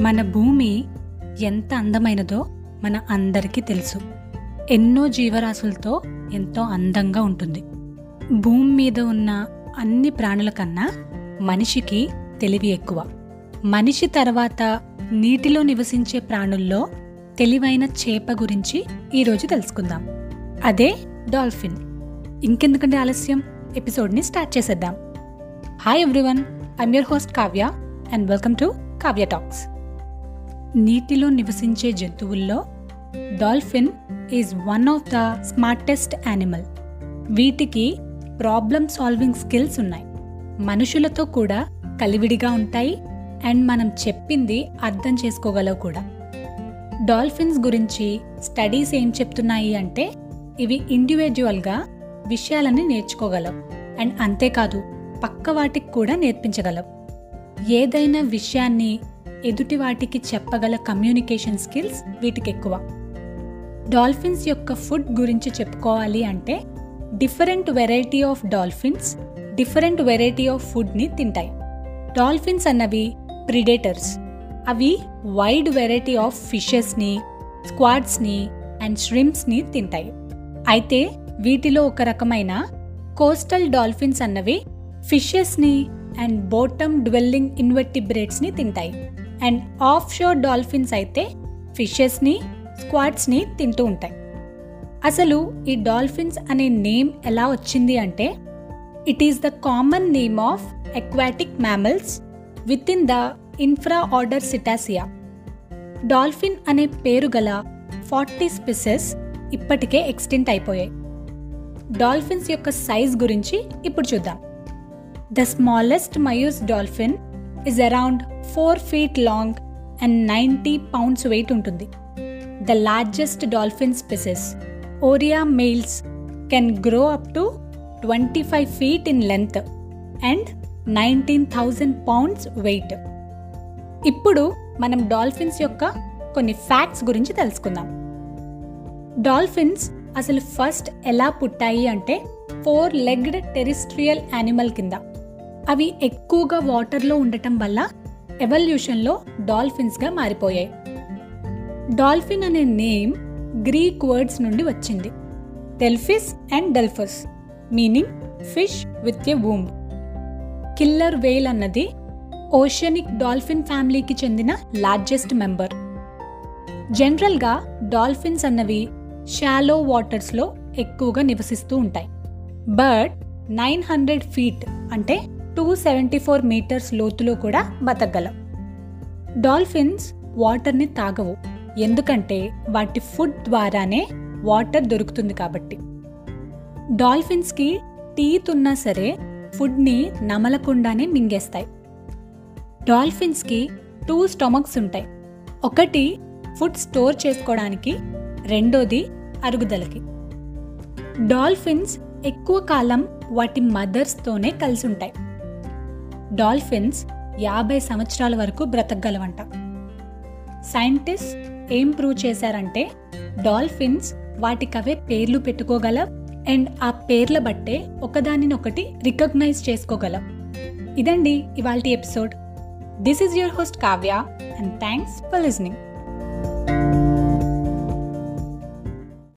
మన భూమి ఎంత అందమైనదో మన అందరికీ తెలుసు. ఎన్నో జీవరాశులతో ఎంతో అందంగా ఉంటుంది. భూమి మీద ఉన్న అన్ని ప్రాణుల కన్నా మనిషికి తెలివి ఎక్కువ. మనిషి తర్వాత నీటిలో నివసించే ప్రాణుల్లో తెలివైన చేప గురించి ఈరోజు తెలుసుకుందాం. అదే డాల్ఫిన్. ఇంకెందుకంటే ఆలస్యం? ఎపిసోడ్ని స్టార్ట్ చేసేద్దాం. Hi everyone I'm your host Kavya and welcome to Kavya talks. నీటిలో నివసించే జంతువుల్లో dolphin is one of the smartest animal వీటికి ప్రాబ్లమ్ సాల్వింగ్ స్కిల్స్ ఉన్నాయి. మనుషులతో కూడా కలివిడిగా ఉంటాయి అండ్ మనం చెప్పింది అర్థం చేసుకోగలవు కూడా. డాల్ఫిన్స్ గురించి స్టడీస్ ఏం చెప్తున్నాయి అంటే ఇవి ఇండివిజువల్గా విషయాలని నేర్చుకోగలవు అండ్ అంతేకాదు పక్క వాటికి కూడా నేర్పించగలవు. ఏదైనా విషయాన్ని ఎదుటి వాటికి చెప్పగల కమ్యూనికేషన్ స్కిల్స్ వీటికి ఎక్కువ డాల్ఫిన్స్ యొక్క ఫుడ్ గురించి చెప్పుకోవాలి అంటే different variety of dolphins different variety of ఫుడ్ని తింటాయి. డాల్ఫిన్స్ అన్నవి ప్రిడేటర్స్ అవి వైడ్ వెరైటీ ఆఫ్ ఫిషెస్ని స్క్వాడ్స్ని అండ్ ష్రిమ్స్ని తింటాయి. అయితే వీటిలో ఒక రకమైన కోస్టల్ డాల్ఫిన్స్ అన్నవి ఫిషెస్ని అండ్ బోటమ్ డ్వెల్లింగ్ ఇన్వెర్టిబ్రేట్స్ని తింటాయి. అండ్ ఆఫ్ షోర్ డాల్ఫిన్స్ అయితే ఫిషెస్ని స్క్వాడ్స్ని తింటూ ఉంటాయి. అసలు ఈ డాల్ఫిన్స్ అనే నేమ్ ఎలా వచ్చింది అంటే it is the common name of aquatic mammals within the infraorder cetacea. Dolphin అనే పేరు గల ఫార్టీ స్పిసెస్ ఇప్పటికే ఎక్స్టెంట్ అయిపోయాయి. డాల్ఫిన్స్ యొక్క సైజ్ గురించి ఇప్పుడు చూద్దాం. The smallest Maui's dolphin is around four feet long and ninety pounds weight ఉంటుంది. The largest dolphin species orca males can grow up to twenty five feet in length and nineteen thousand pounds weight ఇప్పుడు మనం dolphins యొక్క కొన్ని facts గురించి తెలుసుకుందాం. Dolphins అసలు first ఎలా పుట్టాయి అంటే ఫోర్ లెగ్డ్ టెరిస్ట్రియల్ యానిమల్ కింద. అవి ఎక్కువగా వాటర్లో ఉండటం వల్ల ఎవల్యూషన్లో డాల్ఫిన్స్గా మారిపోయాయి. డాల్ఫిన్ అనే నేమ్ గ్రీక్ వర్డ్స్ నుండి వచ్చింది. Delphis and delphus meaning fish with a womb killer whale అన్నది ఓషనిక్ డాల్ఫిన్ ఫ్యామిలీకి చెందిన లార్జెస్ట్ మెంబర్. జనరల్గా డాల్ఫిన్స్ అన్నవి షాలో వాటర్స్లో ఎక్కువగా నివసిస్తూ ఉంటాయి. బట్ నైన్ హండ్రెడ్ ఫీట్ అంటే టూ సెవెంటీ ఫోర్ మీటర్స్ లోతులో కూడా బతకగలం. డాల్ఫిన్స్ వాటర్ని తాగవు. ఎందుకంటే వాటి ఫుడ్ ద్వారానే వాటర్ దొరుకుతుంది కాబట్టి. డాల్ఫిన్స్కి టీత్ ఉన్నా సరే ఫుడ్ని నమలకుండానే మింగేస్తాయి. డాల్ఫిన్స్కి టూ స్టొమక్స్ ఉంటాయి. ఒకటి ఫుడ్ స్టోర్ చేసుకోవడానికి రెండోది అరుగుదలకి. డాల్ఫిన్స్ ఎక్కువ కాలం వాటి మదర్స్తోనే కలిసి ఉంటాయి. డాల్ఫిన్స్ యాభై సంవత్సరాల వరకు బ్రతకగలవంట. సైంటిస్ట్ ఏం ప్రూవ్ చేశారంటే డాల్ఫిన్స్ వాటికవే పేర్లు పెట్టుకోగల అండ్ ఆ పేర్ల బట్టే ఒకదానినొకటి రికగ్నైజ్ చేసుకోగలం. ఇదండి ఇవాల్టి episode. This is your host Kavya and thanks for listening